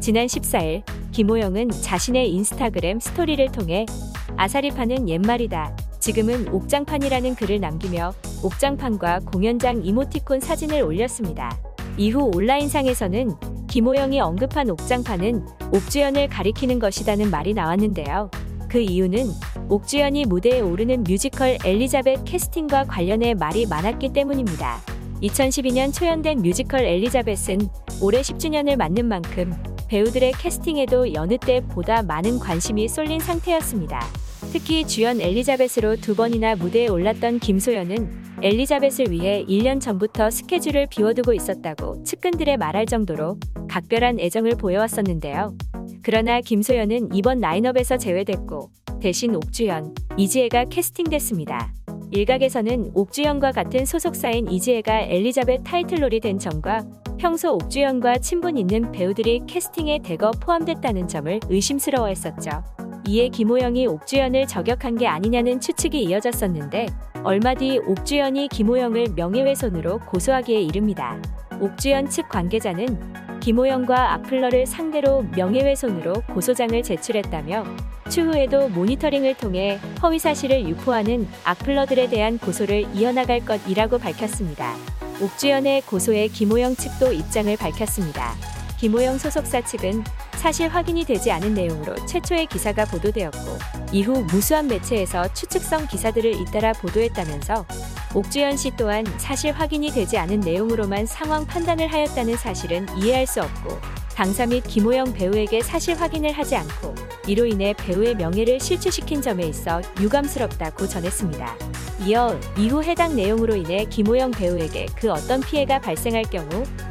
지난 14일 김호영은 자신의 인스타그램 스토리를 통해 아사리판은 옛말이다. 지금은 옥장판이라는 글을 남기며 옥장판과 공연장 이모티콘 사진을 올렸습니다. 이후 온라인상에서는 김호영이 언급한 옥장판은 옥주현을 가리키는 것이다는 말이 나왔는데요. 그 이유는 옥주현이 무대에 오르는 뮤지컬 엘리자벳 캐스팅과 관련해 말이 많았기 때문입니다. 2012년 초연된 뮤지컬 엘리자벳은 올해 10주년을 맞는 만큼 배우들의 캐스팅에도 여느 때보다 많은 관심이 쏠린 상태였습니다. 특히 주연 엘리자벳으로 두 번이나 무대에 올랐던 김소현은 엘리자벳을 위해 1년 전부터 스케줄을 비워두고 있었다고 측근들이 말할 정도로 각별한 애정을 보여왔었는데요. 그러나 김소현은 이번 라인업에서 제외됐고 대신 옥주현, 이지혜가 캐스팅됐습니다. 일각에서는 옥주연과 같은 소속사인 이지혜가 엘리자벳 타이틀롤이 된 점과 평소 옥주연과 친분 있는 배우들이 캐스팅에 대거 포함됐다는 점을 의심스러워했었죠. 이에 김호영이 옥주연을 저격한 게 아니냐는 추측이 이어졌었는데 얼마 뒤 옥주연이 김호영을 명예훼손으로 고소하기에 이릅니다. 옥주연 측 관계자는 김호영과 악플러를 상대로 명예훼손으로 고소장을 제출했다며 추후에도 모니터링을 통해 허위 사실을 유포하는 악플러들에 대한 고소를 이어나갈 것이라고 밝혔습니다. 옥주연의 고소에 김호영 측도 입장을 밝혔습니다. 김호영 소속사 측은 사실 확인이 되지 않은 내용으로 최초의 기사가 보도되었고 이후 무수한 매체에서 추측성 기사들을 잇따라 보도했다면서 옥주연 씨 또한 사실 확인이 되지 않은 내용으로만 상황 판단을 하였다는 사실은 이해할 수 없고 당사 및 김호영 배우에게 사실 확인을 하지 않고 이로 인해 배우의 명예를 실추시킨 점에 있어 유감스럽다고 전했습니다. 이어 이후 해당 내용으로 인해 김호영 배우에게 그 어떤 피해가 발생할 경우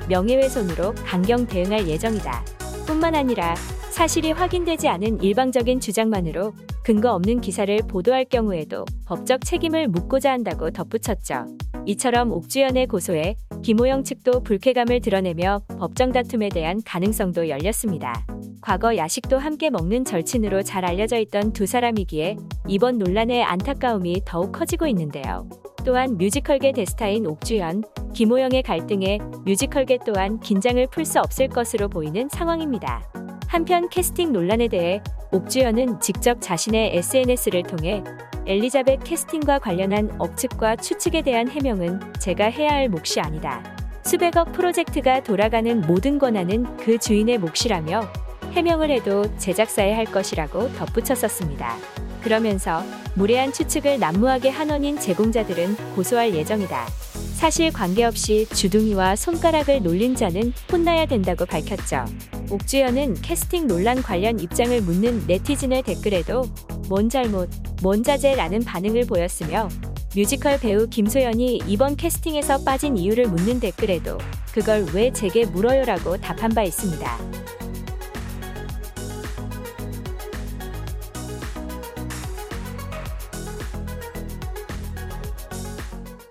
명예훼손으로 강경 대응할 예정이다. 뿐만 아니라 사실이 확인되지 않은 일방적인 주장만으로 근거 없는 기사를 보도할 경우에도 법적 책임을 묻고자 한다고 덧붙였죠. 이처럼 옥주연의 고소에 김호영 측도 불쾌감을 드러내며 법정 다툼에 대한 가능성도 열렸습니다. 과거 야식도 함께 먹는 절친으로 잘 알려져 있던 두 사람이기에 이번 논란의 안타까움이 더욱 커지고 있는데요. 또한 뮤지컬계 대스타인 옥주현, 김호영의 갈등에 뮤지컬계 또한 긴장을 풀 수 없을 것으로 보이는 상황입니다. 한편 캐스팅 논란에 대해 옥주현은 직접 자신의 SNS를 통해 엘리자벳 캐스팅과 관련한 억측과 추측에 대한 해명은 제가 해야 할 몫이 아니다. 수백억 프로젝트가 돌아가는 모든 권한은 그 주인의 몫이라며 해명을 해도 제작사에 할 것이라고 덧붙였었습니다. 그러면서 무례한 추측을 난무하게 한원인 제공자들은 고소할 예정이다. 사실 관계없이 주둥이와 손가락을 놀린 자는 혼나야 된다고 밝혔죠. 옥주연은 캐스팅 논란 관련 입장을 묻는 네티즌의 댓글에도 뭔 잘못, 뭔 자제라는 반응을 보였으며 뮤지컬 배우 김소연이 이번 캐스팅에서 빠진 이유를 묻는 댓글에도 그걸 왜 제게 물어요라고 답한 바 있습니다.